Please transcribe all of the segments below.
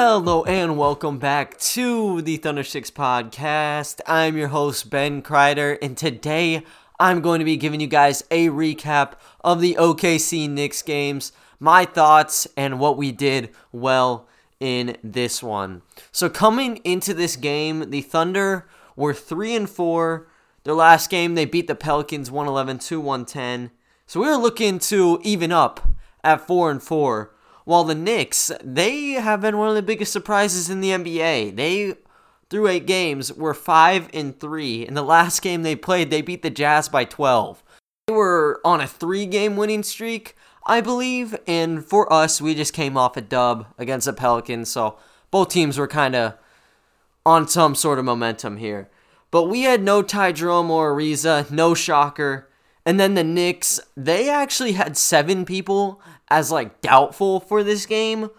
Hello and welcome back to the Thunder Six podcast. I'm your host Ben Kreider, and today I'm going to be giving you guys a recap of the OKC Knicks games, my thoughts, and what we did well in this one. So coming into this game, the Thunder were three and four. Their last game, they beat the Pelicans 111 to 110. So we were looking to even up at four and four. While the Knicks, they have been one of the biggest surprises in the NBA. They through eight games were five and three. In the last game they played, they beat the Jazz by 12. They were on a three-game winning streak, I believe, and for us, we just came off a dub against the Pelicans, so both teams were kind of on some sort of momentum here. But we had no Ty Jerome or Ariza, no shocker. And then the Knicks, they actually had seven people as like doubtful for this game.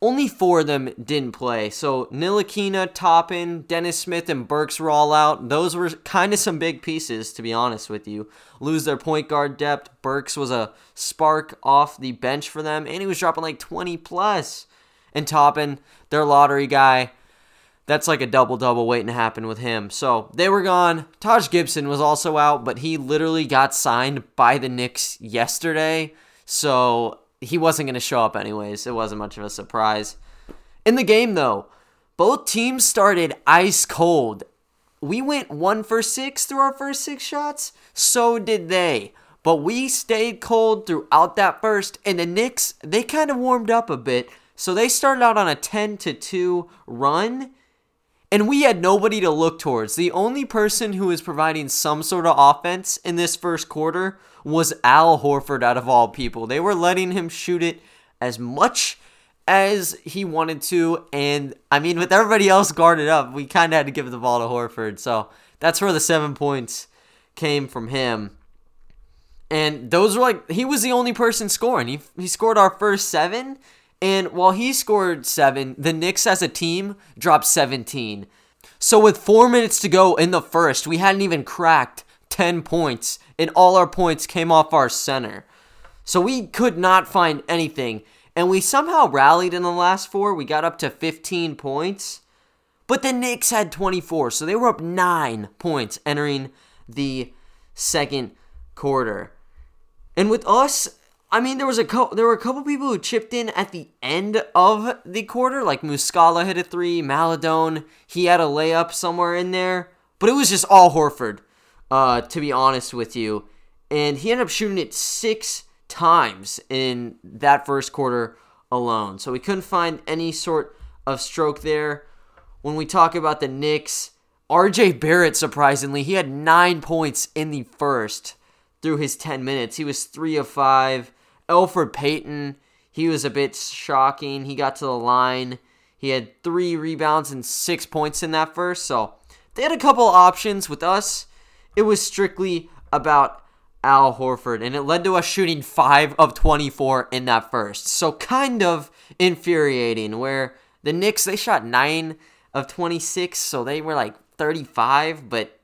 Only four of them didn't play. So Ntilikina, Toppin, Dennis Smith, and Burks were all out. Those were kind of some big pieces, to be honest with you. Lose their point guard depth. Burks was a spark off the bench for them, and he was dropping like 20 plus. And Toppin, their lottery guy, that's like a double double waiting to happen with him. So they were gone. Taj Gibson was also out, but he literally got signed by the Knicks yesterday. So he wasn't going to show up anyways. It wasn't much of a surprise. In the game, though, both teams started ice cold. We went one for six through our first six shots. So did they. But we stayed cold throughout that first, and the Knicks, they kind of warmed up a bit. So they started out on a 10 to 2 run and we had nobody to look towards. The only person who was providing some sort of offense in this first quarter was Al Horford, out of all people. They were letting him shoot it as much as he wanted to. And I mean, with everybody else guarded up, we kind of had to give the ball to Horford. So that's where the seven points came from him. And those were like, he was the only person scoring. He, he scored our first seven and while he scored seven, the Knicks as a team dropped 17. So with four minutes to go in the first, we hadn't even cracked 10 points, and all our points came off our center. So we could not find anything. And we somehow rallied in the last four. We got up to 15 points. But the Knicks had 24, so they were up 9 points entering the second quarter. And with us, I mean, there was a co- there were a couple people who chipped in at the end of the quarter, like Muscala hit a three, Maledon he had a layup somewhere in there, but it was just all Horford, uh, to be honest with you, and he ended up shooting it six times in that first quarter alone, so we couldn't find any sort of stroke there. When we talk about the Knicks, R.J. Barrett surprisingly he had nine points in the first through his 10 minutes. He was 3 of 5. Elfrid Payton, he was a bit shocking. He got to the line. He had three rebounds and six points in that first. So they had a couple options with us. It was strictly about Al Horford, and it led to us shooting 5 of 24 in that first. So kind of infuriating where the Knicks, they shot 9 of 26, so they were like 35, but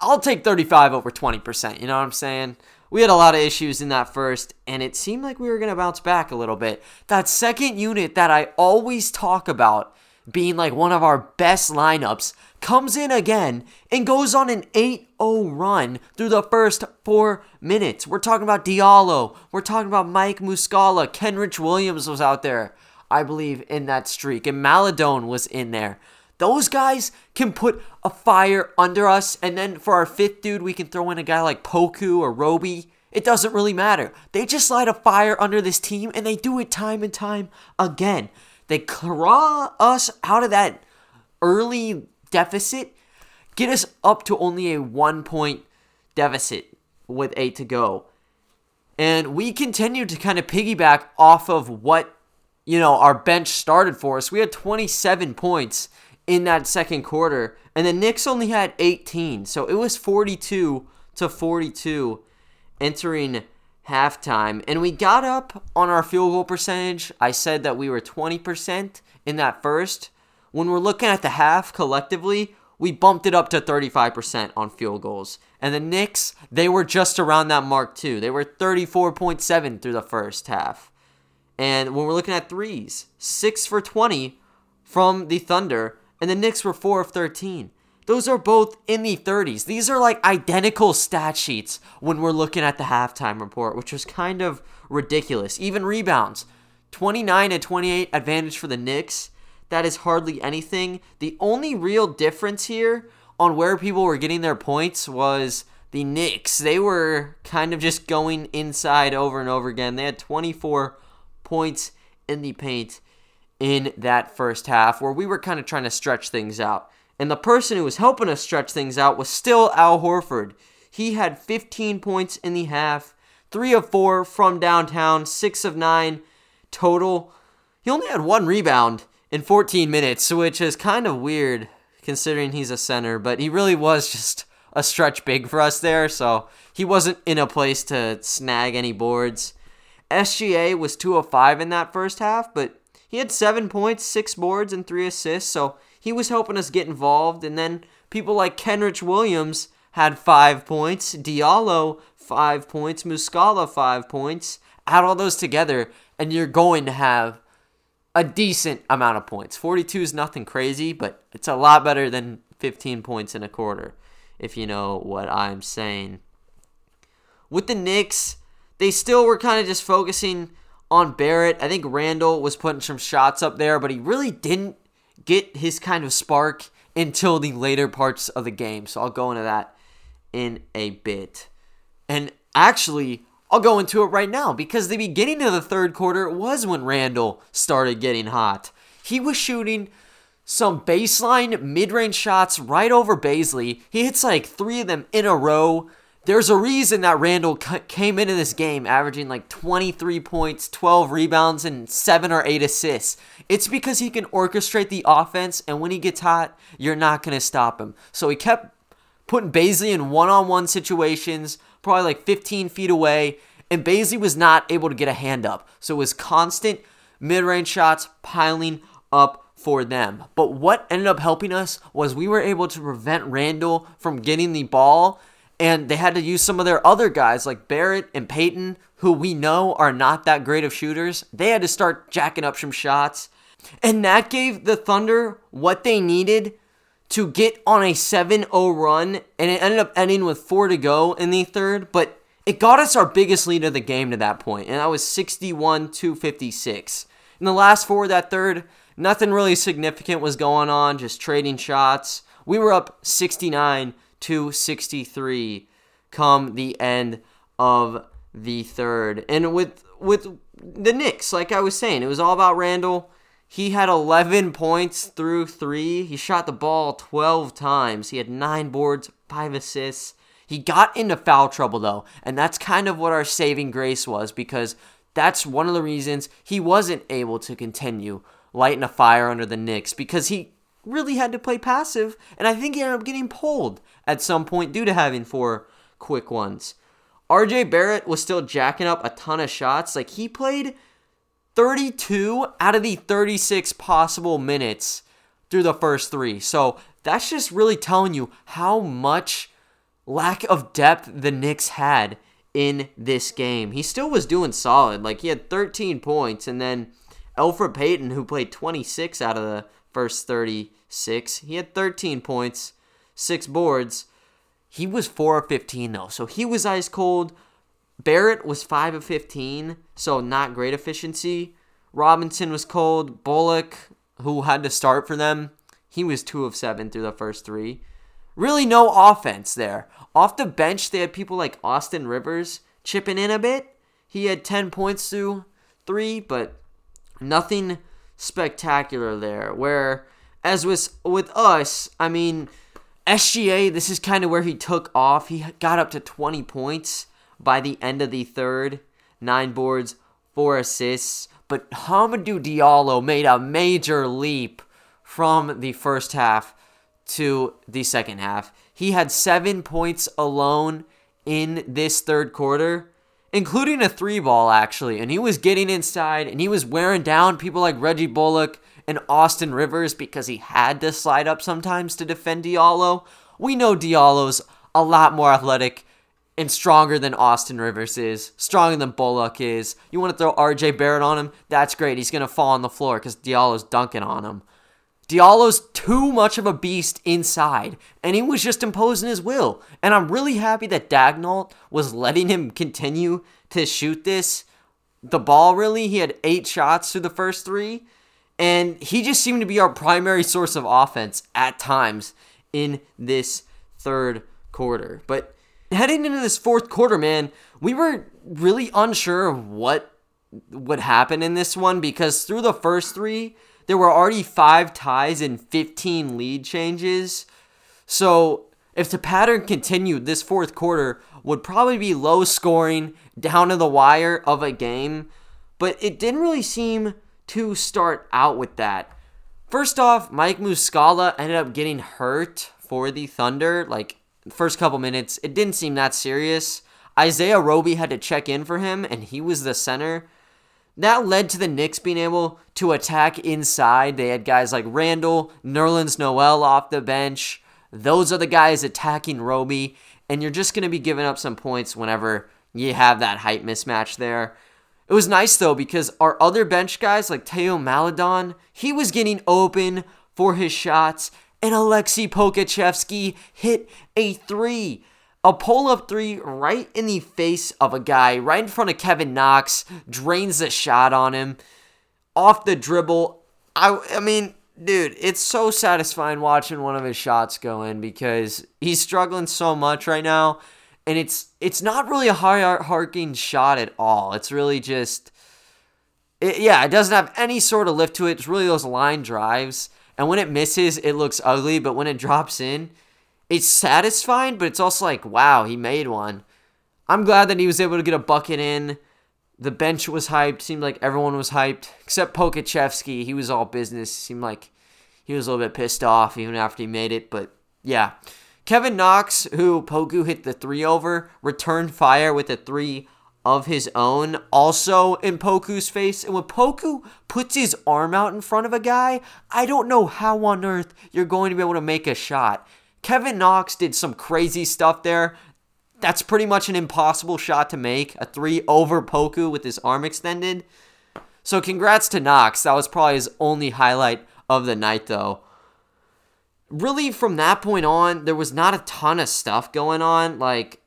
I'll take 35 over 20%. You know what I'm saying? We had a lot of issues in that first, and it seemed like we were going to bounce back a little bit. That second unit that I always talk about being like one of our best lineups comes in again and goes on an 8 0 run through the first four minutes. We're talking about Diallo. We're talking about Mike Muscala. Kenrich Williams was out there, I believe, in that streak. And Maledon was in there. Those guys can put a fire under us, and then for our fifth dude, we can throw in a guy like Poku or Roby. It doesn't really matter. They just light a fire under this team, and they do it time and time again. They claw us out of that early deficit, get us up to only a one point deficit with eight to go. And we continue to kind of piggyback off of what, you know, our bench started for us. We had 27 points in that second quarter. And the Knicks only had 18. So it was 42 to 42 entering halftime. And we got up on our field goal percentage. I said that we were 20% in that first. When we're looking at the half collectively, we bumped it up to 35% on field goals. And the Knicks, they were just around that mark too. They were 34.7 through the first half. And when we're looking at threes, 6 for 20 from the Thunder, and the Knicks were 4 of 13. Those are both in the 30s. These are like identical stat sheets when we're looking at the halftime report, which was kind of ridiculous. Even rebounds 29 and 28 advantage for the Knicks. That is hardly anything. The only real difference here on where people were getting their points was the Knicks. They were kind of just going inside over and over again. They had 24 points in the paint in that first half where we were kind of trying to stretch things out. And the person who was helping us stretch things out was still Al Horford. He had 15 points in the half, 3 of 4 from downtown, 6 of 9 total. He only had one rebound in 14 minutes, which is kind of weird considering he's a center, but he really was just a stretch big for us there, so he wasn't in a place to snag any boards. SGA was 2 of 5 in that first half, but he had 7 points, 6 boards, and 3 assists, so he was helping us get involved. And then people like Kenrich Williams had 5 points, Diallo 5 points, Muscala 5 points. Add all those together, and you're going to have a decent amount of points. 42 is nothing crazy, but it's a lot better than 15 points in a quarter, if you know what I'm saying. With the Knicks, they still were kind of just focusing on Barrett. I think Randle was putting some shots up there, but he really didn't get his kind of spark until the later parts of the game. So I'll go into that in a bit. And actually, I'll go into it right now because the beginning of the third quarter was when Randle started getting hot. He was shooting some baseline mid range shots right over Bazley. He hits like three of them in a row. There's a reason that Randle came into this game averaging like 23 points, 12 rebounds, and 7 or 8 assists. It's because he can orchestrate the offense, and when he gets hot, you're not going to stop him. So he kept putting Bazley in one on one situations, probably like 15 feet away, and Bazley was not able to get a hand up. So it was constant mid range shots piling up for them. But what ended up helping us was we were able to prevent Randle from getting the ball and they had to use some of their other guys like Barrett and Payton, who we know are not that great of shooters. They had to start jacking up some shots. And that gave the Thunder what they needed to get on a 7 0 run. And it ended up ending with four to go in the third. But it got us our biggest lead of the game to that point, and that was 61 56. In the last four of that third, nothing really significant was going on, just trading shots. We were up 69 to 63 come the end of the third. And with with the Knicks, like I was saying, it was all about Randle. He had 11 points through 3. He shot the ball 12 times. He had 9 boards, 5 assists. He got into foul trouble though, and that's kind of what our saving grace was because that's one of the reasons he wasn't able to continue lighting a fire under the Knicks because he really had to play passive, and I think he ended up getting pulled at some point due to having four quick ones. RJ Barrett was still jacking up a ton of shots. Like he played 32 out of the 36 possible minutes through the first three. So that's just really telling you how much lack of depth the Knicks had in this game. He still was doing solid. Like he had 13 points, and then Elfrid Payton, who played 26 out of the first 36. He had 13 points, six boards. He was 4 of 15, though, so he was ice cold. Barrett was 5 of 15, so not great efficiency. Robinson was cold. Bullock, who had to start for them, he was 2 of 7 through the first three. Really, no offense there. Off the bench, they had people like Austin Rivers chipping in a bit. He had 10 points through three, but nothing spectacular there. Where as with with us, I mean, SGA, this is kind of where he took off. He got up to 20 points by the end of the third, nine boards, four assists. But Hamidou Diallo made a major leap from the first half to the second half. He had seven points alone in this third quarter including a three ball actually. And he was getting inside and he was wearing down people like Reggie Bullock and Austin Rivers because he had to slide up sometimes to defend Diallo. We know Diallo's a lot more athletic and stronger than Austin Rivers is, stronger than Bullock is. You want to throw RJ Barrett on him? That's great. He's going to fall on the floor because Diallo's dunking on him. Diallo's too much of a beast inside, and he was just imposing his will. And I'm really happy that Daigneault was letting him continue to shoot this. The ball, really, he had eight shots through the first three, and he just seemed to be our primary source of offense at times in this third quarter. But heading into this fourth quarter, man, we were really unsure of what would happen in this one because through the first three, there were already five ties and 15 lead changes. So if the pattern continued, this fourth quarter would probably be low scoring, down to the wire of a game. But it didn't really seem to start out with that. First off, Mike Muscala ended up getting hurt for the Thunder. Like, first couple minutes, it didn't seem that serious. Isaiah Roby had to check in for him, and he was the center. That led to the Knicks being able to attack inside. They had guys like Randle, Nerlens Noel off the bench. Those are the guys attacking Roby, and you're just going to be giving up some points whenever you have that height mismatch there. It was nice though because our other bench guys like Theo Maledon, he was getting open for his shots, and Aleksej Pokusevski hit a three. A pull up three right in the face of a guy, right in front of Kevin Knox, drains the shot on him. Off the dribble. I, I mean, dude, it's so satisfying watching one of his shots go in because he's struggling so much right now. And it's it's not really a high arcing shot at all. It's really just it, yeah, it doesn't have any sort of lift to it. It's really those line drives. And when it misses, it looks ugly, but when it drops in, it's satisfying, but it's also like, wow, he made one. I'm glad that he was able to get a bucket in. The bench was hyped. Seemed like everyone was hyped, except Pokusevski. He was all business. Seemed like he was a little bit pissed off even after he made it. But yeah, Kevin Knox, who Poku hit the three over, returned fire with a three of his own, also in Poku's face. And when Poku puts his arm out in front of a guy, I don't know how on earth you're going to be able to make a shot. Kevin Knox did some crazy stuff there. That's pretty much an impossible shot to make. A three over Poku with his arm extended. So congrats to Knox. That was probably his only highlight of the night, though. Really, from that point on, there was not a ton of stuff going on. Like,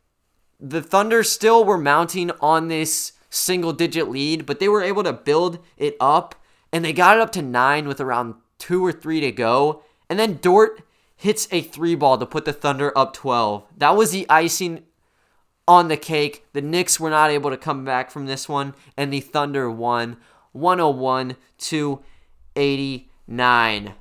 the Thunder still were mounting on this single digit lead, but they were able to build it up, and they got it up to nine with around two or three to go. And then Dort hits a three ball to put the Thunder up 12. That was the icing on the cake. The Knicks were not able to come back from this one, and the Thunder won 101 to 89.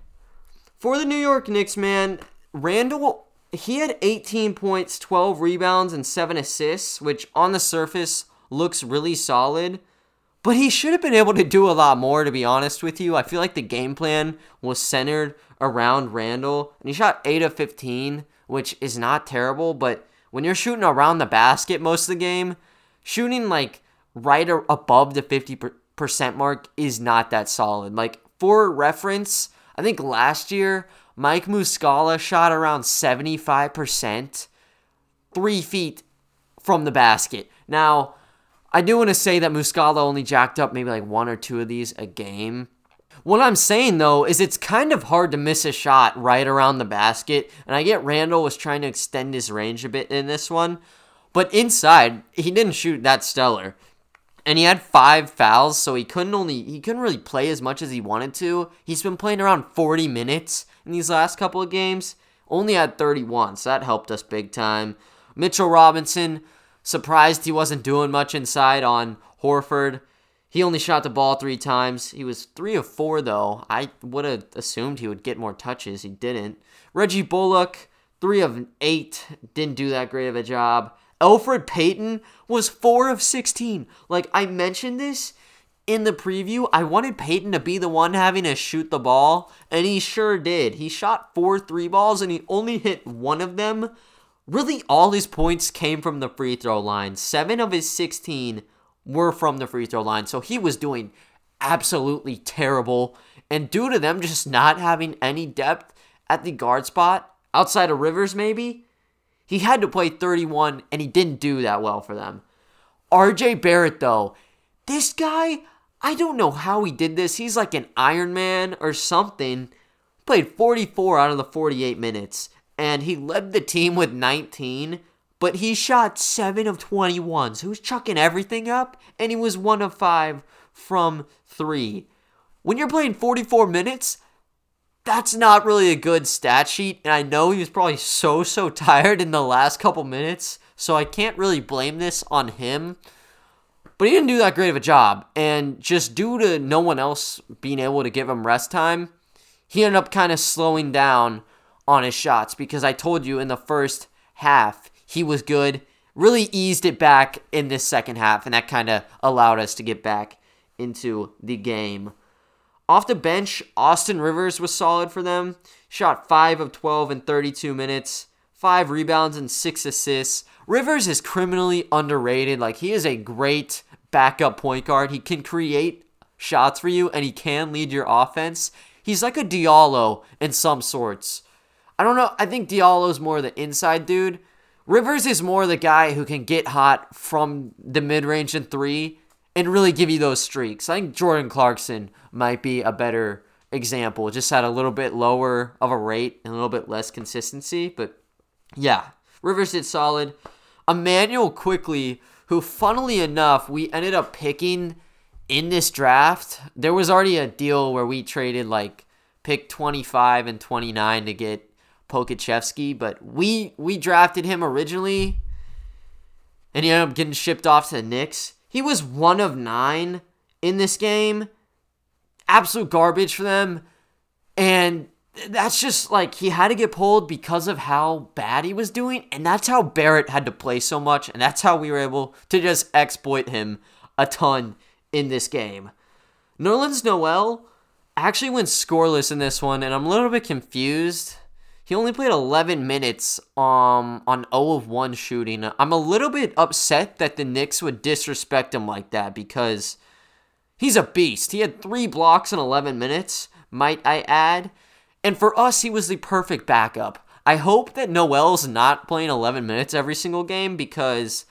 For the New York Knicks, man, Randle he had 18 points, 12 rebounds, and 7 assists, which on the surface looks really solid. But he should have been able to do a lot more, to be honest with you. I feel like the game plan was centered around Randle, and he shot 8 of 15, which is not terrible, but when you're shooting around the basket most of the game, shooting like right above the 50% mark is not that solid. Like, for reference, I think last year, Mike Muscala shot around 75%, three feet from the basket. Now, I do want to say that Muscala only jacked up maybe like one or two of these a game. What I'm saying though is it's kind of hard to miss a shot right around the basket, and I get Randle was trying to extend his range a bit in this one, but inside he didn't shoot that stellar. And he had five fouls, so he couldn't only he couldn't really play as much as he wanted to. He's been playing around 40 minutes in these last couple of games. Only had 31, so that helped us big time. Mitchell Robinson, surprised he wasn't doing much inside on Horford. He only shot the ball three times. He was three of four, though. I would have assumed he would get more touches. He didn't. Reggie Bullock, three of eight. Didn't do that great of a job. Elfrid Payton was four of 16. Like, I mentioned this in the preview. I wanted Payton to be the one having to shoot the ball, and he sure did. He shot four three balls, and he only hit one of them. Really, all his points came from the free throw line. Seven of his 16 were from the free throw line. So he was doing absolutely terrible. And due to them just not having any depth at the guard spot, outside of Rivers maybe, he had to play 31 and he didn't do that well for them. RJ Barrett, though, this guy, I don't know how he did this. He's like an Iron Man or something. played 44 out of the 48 minutes, and he led the team with 19, but he shot 7 of 21. So he was chucking everything up, and he was 1 of 5 from 3. When you're playing 44 minutes, that's not really a good stat sheet. And I know he was probably so, so tired in the last couple minutes. So I can't really blame this on him. But he didn't do that great of a job. And just due to no one else being able to give him rest time, he ended up kind of slowing down on his shots because I told you in the first half he was good. Really eased it back in this second half, and that kind of allowed us to get back into the game. Off the bench, Austin Rivers was solid for them. Shot 5 of 12 in 32 minutes, 5 rebounds and 6 assists. Rivers is criminally underrated. Like, he is a great backup point guard. He can create shots for you and he can lead your offense. He's like a Diallo in some sorts. I don't know. I think Diallo's more the inside dude. Rivers is more the guy who can get hot from the mid range and three and really give you those streaks. I think Jordan Clarkson might be a better example, just at a little bit lower of a rate and a little bit less consistency. But yeah, Rivers did solid. Immanuel Quickley, who funnily enough, we ended up picking in this draft. There was already a deal where we traded like pick 25 and 29 to get Pokusevski, but we we drafted him originally and he ended up getting shipped off to the Knicks. He was one of nine in this game. Absolute garbage for them. And that's just like he had to get pulled because of how bad he was doing. And that's how Barrett had to play so much. And that's how we were able to just exploit him a ton in this game. Nerlens Noel actually went scoreless in this one. And I'm a little bit confused. He only played 11 minutes um, on 0 of 1 shooting. I'm a little bit upset that the Knicks would disrespect him like that because he's a beast. He had three blocks in 11 minutes, might I add. And for us, he was the perfect backup. I hope that Noel's not playing 11 minutes every single game because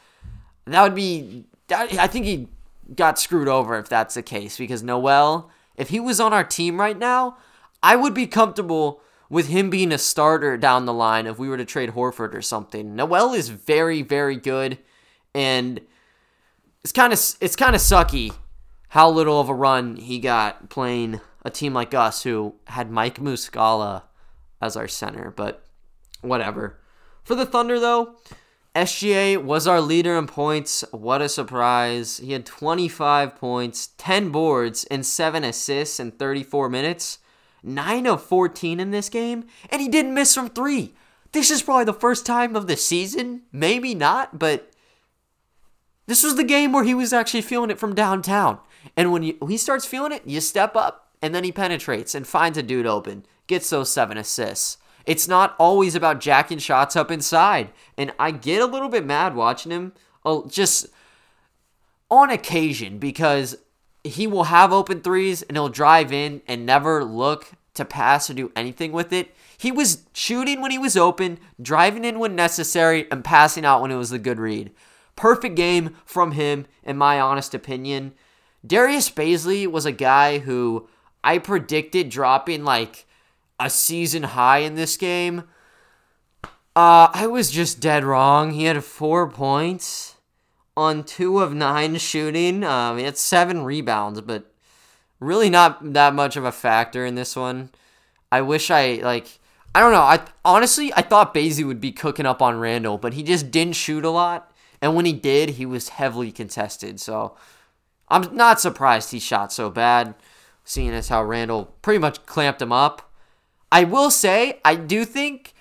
that would be. I think he got screwed over if that's the case because Noel, if he was on our team right now, I would be comfortable with him being a starter down the line if we were to trade Horford or something. Noel is very, very good, and it's kind of it's kind of sucky how little of a run he got playing a team like us who had Mike Muscala as our center, but whatever. For the Thunder though, SGA was our leader in points. What a surprise. He had 25 points, 10 boards, and 7 assists in 34 minutes. 9 of 14 in this game, and he didn't miss from three. This is probably the first time of the season. Maybe not, but this was the game where he was actually feeling it from downtown. And when, you, he starts feeling it, you step up, and then he penetrates and finds a dude open, gets those seven assists. It's not always about jacking shots up inside. And I get a little bit mad watching him uh, just on occasion because he will have open threes and he'll drive in and never look to pass or do anything with it. He was shooting when he was open, driving in when necessary, and passing out when it was a good read. Perfect game from him, in my honest opinion. Darius Bazley was a guy who I predicted dropping like a season high in this game. Uh, I was just dead wrong. He had four points on two of nine shooting. Um, he had seven rebounds, but really not that much of a factor in this one. I wish I like. I don't know. I honestly I thought Bazley would be cooking up on Randle, but he just didn't shoot a lot. And when he did, he was heavily contested. So I'm not surprised he shot so bad, seeing as how Randle pretty much clamped him up. I will say, I do think,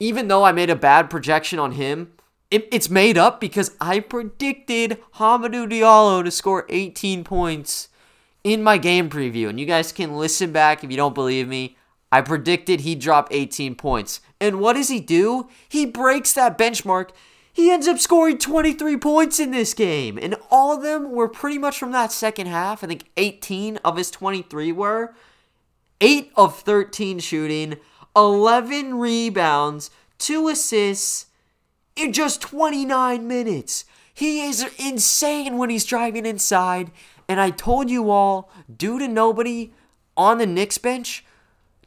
even though I made a bad projection on him, it, it's made up because I predicted Hamidou Diallo to score 18 points in my game preview. And you guys can listen back if you don't believe me. I predicted he'd drop 18 points. And what does he do? He breaks that benchmark. He ends up scoring 23 points in this game. And all of them were pretty much from that second half. I think 18 of his 23 were. 8 of 13 shooting, 11 rebounds, 2 assists, in just 29 minutes. He is insane when he's driving inside. And I told you all, due to nobody on the Knicks bench,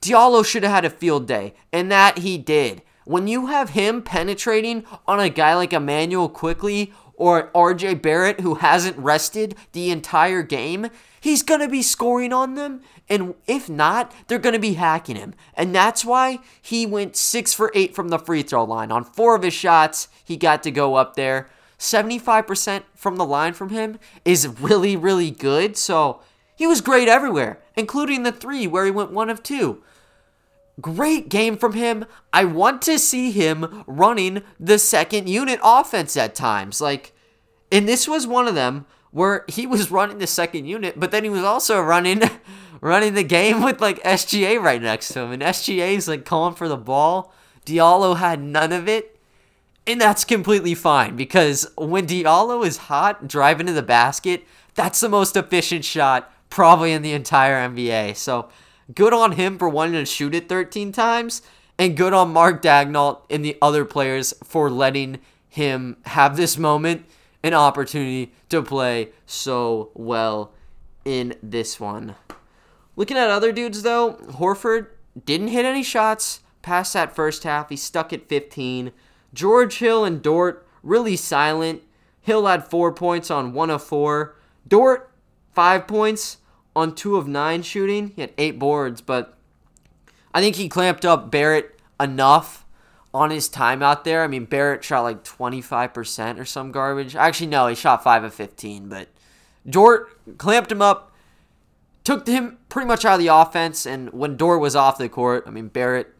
Diallo should have had a field day, and that he did. When you have him penetrating on a guy like Immanuel Quickley or RJ Barrett who hasn't rested the entire game, he's going to be scoring on them. And if not, they're going to be hacking him. And that's why he went six for eight from the free throw line. On four of his shots, he got to go up there. 75% from the line from him is really, really good. So he was great everywhere, including the three where he went one of two. Great game from him. I want to see him running the second unit offense at times. Like, and this was one of them where he was running the second unit, but then he was also running running the game with like SGA right next to him. And SGA is like calling for the ball. Diallo had none of it. And that's completely fine because when Diallo is hot driving to the basket, that's the most efficient shot probably in the entire NBA. So good on him for wanting to shoot it 13 times, and good on Mark Daigneault and the other players for letting him have this moment, an opportunity to play so well in this one. Looking at other dudes though, Horford didn't hit any shots past that first half. He stuck at 15. George Hill and Dort really silent. Hill had four points on one of four. Dort five points on two of nine shooting. He had eight boards, but I think he clamped up Barrett enough on his time out there. I mean, Barrett shot like 25% or some garbage. Actually, no, he shot 5 of 15, but Dort clamped him up, took him pretty much out of the offense, and when Dort was off the court, I mean, Barrett,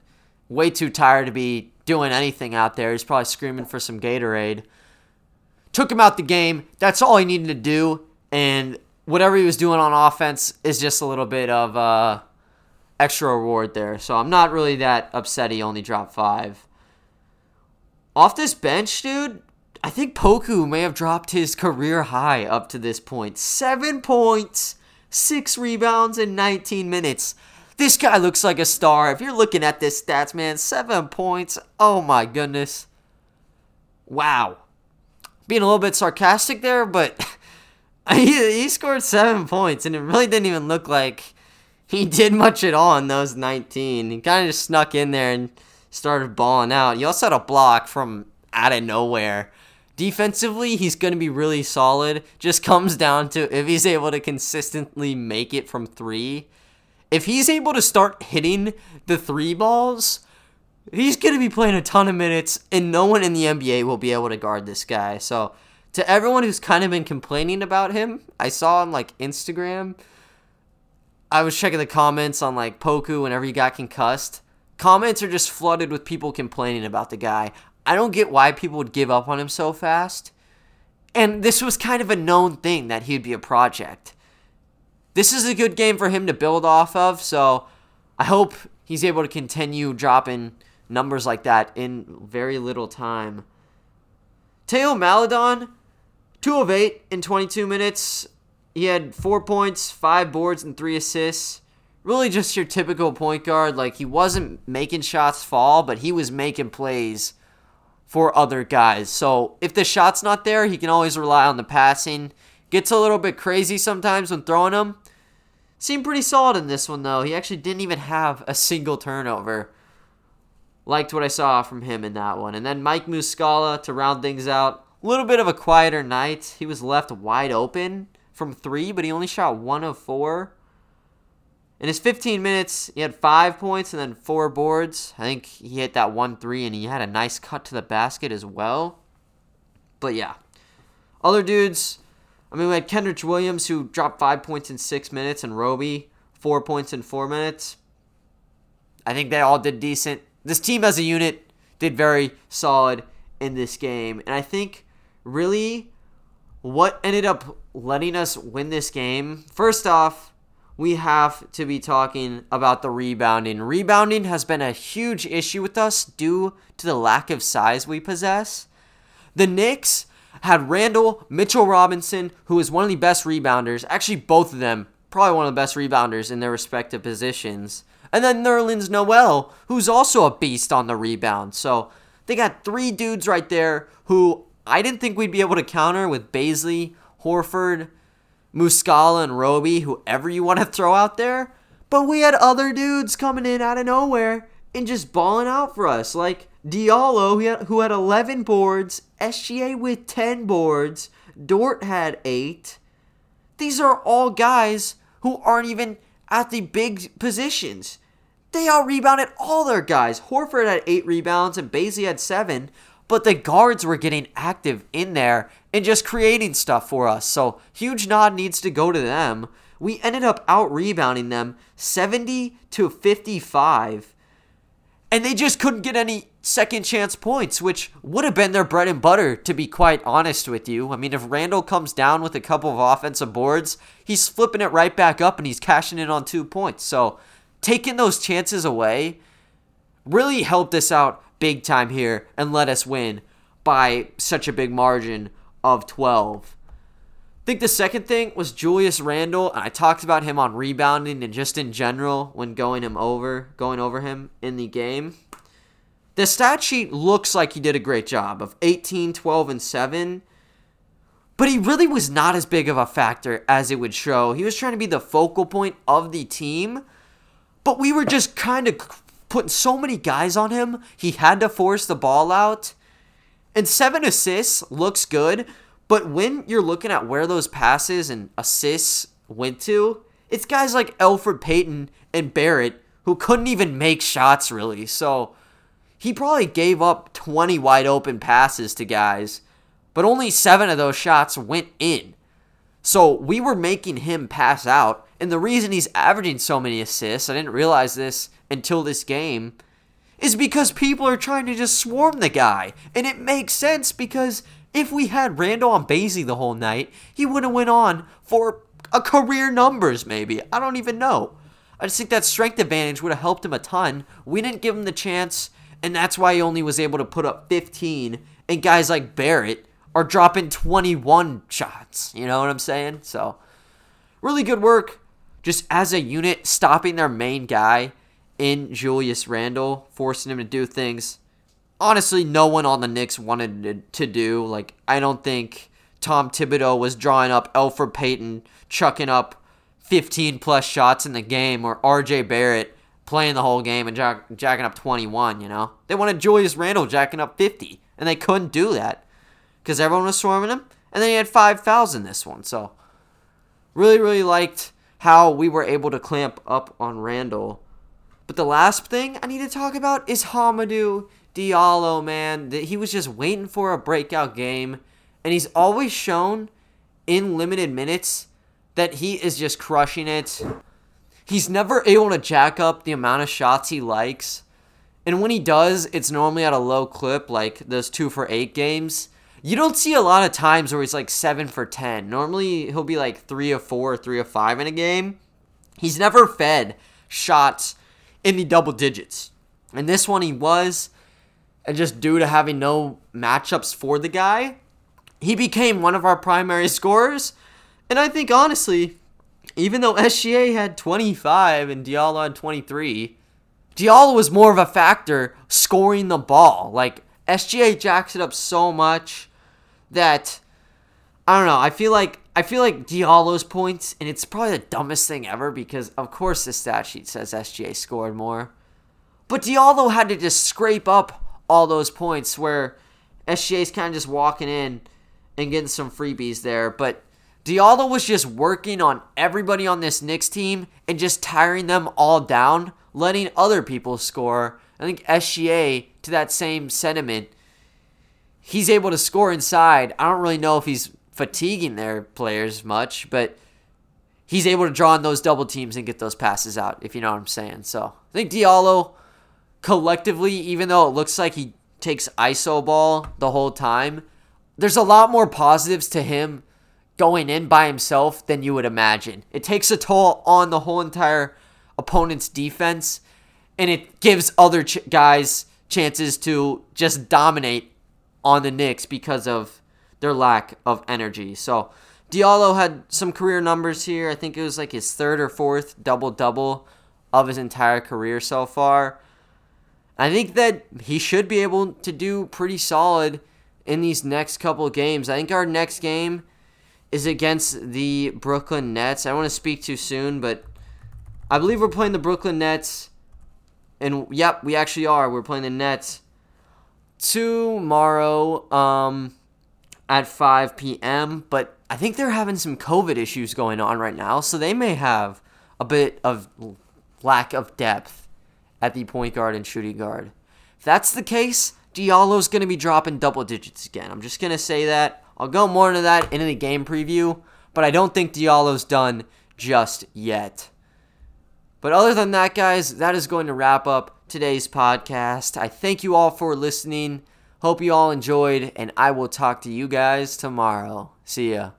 way too tired to be doing anything out there. He's probably screaming for some Gatorade. Took him out the game. That's all he needed to do, and whatever he was doing on offense is just a little bit of uh, extra reward there. So I'm not really that upset he only dropped five. Off this bench, dude, I think Poku may have dropped his career high up to this point. Seven points, six rebounds in 19 minutes. This guy looks like a star. If you're looking at this stats, man, seven points. Oh my goodness. Wow. Being a little bit sarcastic there, but he, he scored seven points, and it really didn't even look like he did much at all in those 19. He kind of just snuck in there and started balling out. He also had a block from out of nowhere. Defensively, he's going to be really solid. Just comes down to if he's able to consistently make it from three. If he's able to start hitting the three balls, he's going to be playing a ton of minutes, and no one in the NBA will be able to guard this guy. So, to everyone who's kind of been complaining about him, I saw on like Instagram. I was checking the comments on like Poku whenever he got concussed. Comments are just flooded with people complaining about the guy. I don't get why people would give up on him so fast. And this was kind of a known thing that he'd be a project. This is a good game for him to build off of, so I hope he's able to continue dropping numbers like that in very little time. Theo Maledon, 2 of 8 in 22 minutes. He had 4 points, 5 boards, and 3 assists. Really just your typical point guard. Like, he wasn't making shots fall, but he was making plays for other guys. So, if the shot's not there, he can always rely on the passing. Gets a little bit crazy sometimes when throwing them. Seemed pretty solid in this one, though. He actually didn't even have a single turnover. Liked what I saw from him in that one. And then Mike Muscala to round things out. A little bit of a quieter night. He was left wide open from three, but he only shot one of four. In his 15 minutes, he had five points and then four boards. I think he hit that one three and he had a nice cut to the basket as well. But yeah. Other dudes, I mean, we had Kenrich Williams who dropped five points in six minutes and Roby four points in four minutes. I think they all did decent. This team as a unit did very solid in this game. And I think really what ended up letting us win this game, first off, we have to be talking about the rebounding. Rebounding has been a huge issue with us due to the lack of size we possess. The Knicks had Randle Mitchell Robinson, who is one of the best rebounders, actually, both of them, probably one of the best rebounders in their respective positions. And then Nerlens Noel, who's also a beast on the rebound. So they got three dudes right there who I didn't think we'd be able to counter with Bazley, Horford, Muscala, and Roby, whoever you want to throw out there. But we had other dudes coming in out of nowhere and just balling out for us. Like Diallo, who had, who had 11 boards, SGA with 10 boards, Dort had 8. These are all guys who aren't even at the big positions. They out rebounded all their guys. Horford had 8 rebounds and Bazley had 7, but the guards were getting active in there and just creating stuff for us. So, huge nod needs to go to them. We ended up out rebounding them 70 to 55 and they just couldn't get any second chance points, which would have been their bread and butter, to be quite honest with you. I mean, if Randle comes down with a couple of offensive boards, he's flipping it right back up and he's cashing in on two points. So, taking those chances away really helped us out big time here and let us win by such a big margin of 12 I think the second thing was Julius Randle, and I talked about him on rebounding and just in general when going him over, going over him in the game. The stat sheet looks like he did a great job of 18, 12, and 7. But he really was not as big of a factor as it would show. He was trying to be the focal point of the team, but we were just kind of putting so many guys on him. He had to force the ball out. And seven assists looks good, but when you're looking at where those passes and assists went to, it's guys like Elfrid Payton and Barrett who couldn't even make shots really. So he probably gave up 20 wide open passes to guys, but only seven of those shots went in. So we were making him pass out. And the reason he's averaging so many assists, I didn't realize this until this game, is because people are trying to just swarm the guy. And it makes sense because if we had Randle on Bazley the whole night, he would have went on for a career numbers maybe. I don't even know. I just think that strength advantage would have helped him a ton. We didn't give him the chance, and that's why he only was able to put up 15. And guys like Barrett are dropping 21 shots. You know what I'm saying? So, really good work just as a unit, stopping their main guy in Julius Randle, forcing him to do things honestly no one on the Knicks wanted to do. Like, I don't think Tom Thibodeau was drawing up Elfrid Payton chucking up 15 plus shots in the game or RJ Barrett playing the whole game and jack- jacking up 21, you know? They wanted Julius Randle jacking up 50, and they couldn't do that because everyone was swarming him, and then he had five fouls in this one. So, really, really liked how we were able to clamp up on Randle. But the last thing I need to talk about is Hamidou Diallo, man, he was just waiting for a breakout game, and he's always shown in limited minutes that he is just crushing it. He's never able to jack up the amount of shots he likes. And when he does, it's normally at a low clip, like those two for eight games. You don't see a lot of times where he's like seven for 10. Normally, he'll be like three or four, or three or five in a game. He's never fed shots in the double digits. And this one he was and just due to having no matchups for the guy, he became one of our primary scorers. And I think honestly, even though SGA had 25 and Diallo had 23, Diallo was more of a factor scoring the ball. Like SGA jacks it up so much that I don't know. I feel like I feel like Diallo's points, and it's probably the dumbest thing ever because of course the stat sheet says SGA scored more, but Diallo had to just scrape up all those points where SGA's kind of just walking in and getting some freebies there. But Diallo was just working on everybody on this Knicks team and just tiring them all down, letting other people score. I think SGA, to that same sentiment, he's able to score inside. I don't really know if he's fatiguing their players much, but he's able to draw on those double teams and get those passes out, if you know what I'm saying. So I think Diallo collectively, even though it looks like he takes ISO ball the whole time, there's a lot more positives to him going in by himself than you would imagine. It takes a toll on the whole entire opponent's defense, and it gives other ch- guys chances to just dominate on the Knicks because of their lack of energy. So Diallo had some career numbers here. I think it was like his third or fourth double double of his entire career so far. I think that he should be able to do pretty solid in these next couple games. I think our next game is against the Brooklyn Nets. I don't want to speak too soon, but I believe we're playing the Brooklyn Nets. And yep, we actually are. We're playing the Nets tomorrow um, at 5 p.m. But I think they're having some COVID issues going on right now, so they may have a bit of lack of depth at the point guard and shooting guard. If that's the case, Diallo's going to be dropping double digits again. I'm just going to say that. I'll go more into that in the game preview, but I don't think Diallo's done just yet. But other than that, guys, that is going to wrap up today's podcast. I thank you all for listening. Hope you all enjoyed, and I will talk to you guys tomorrow. See ya.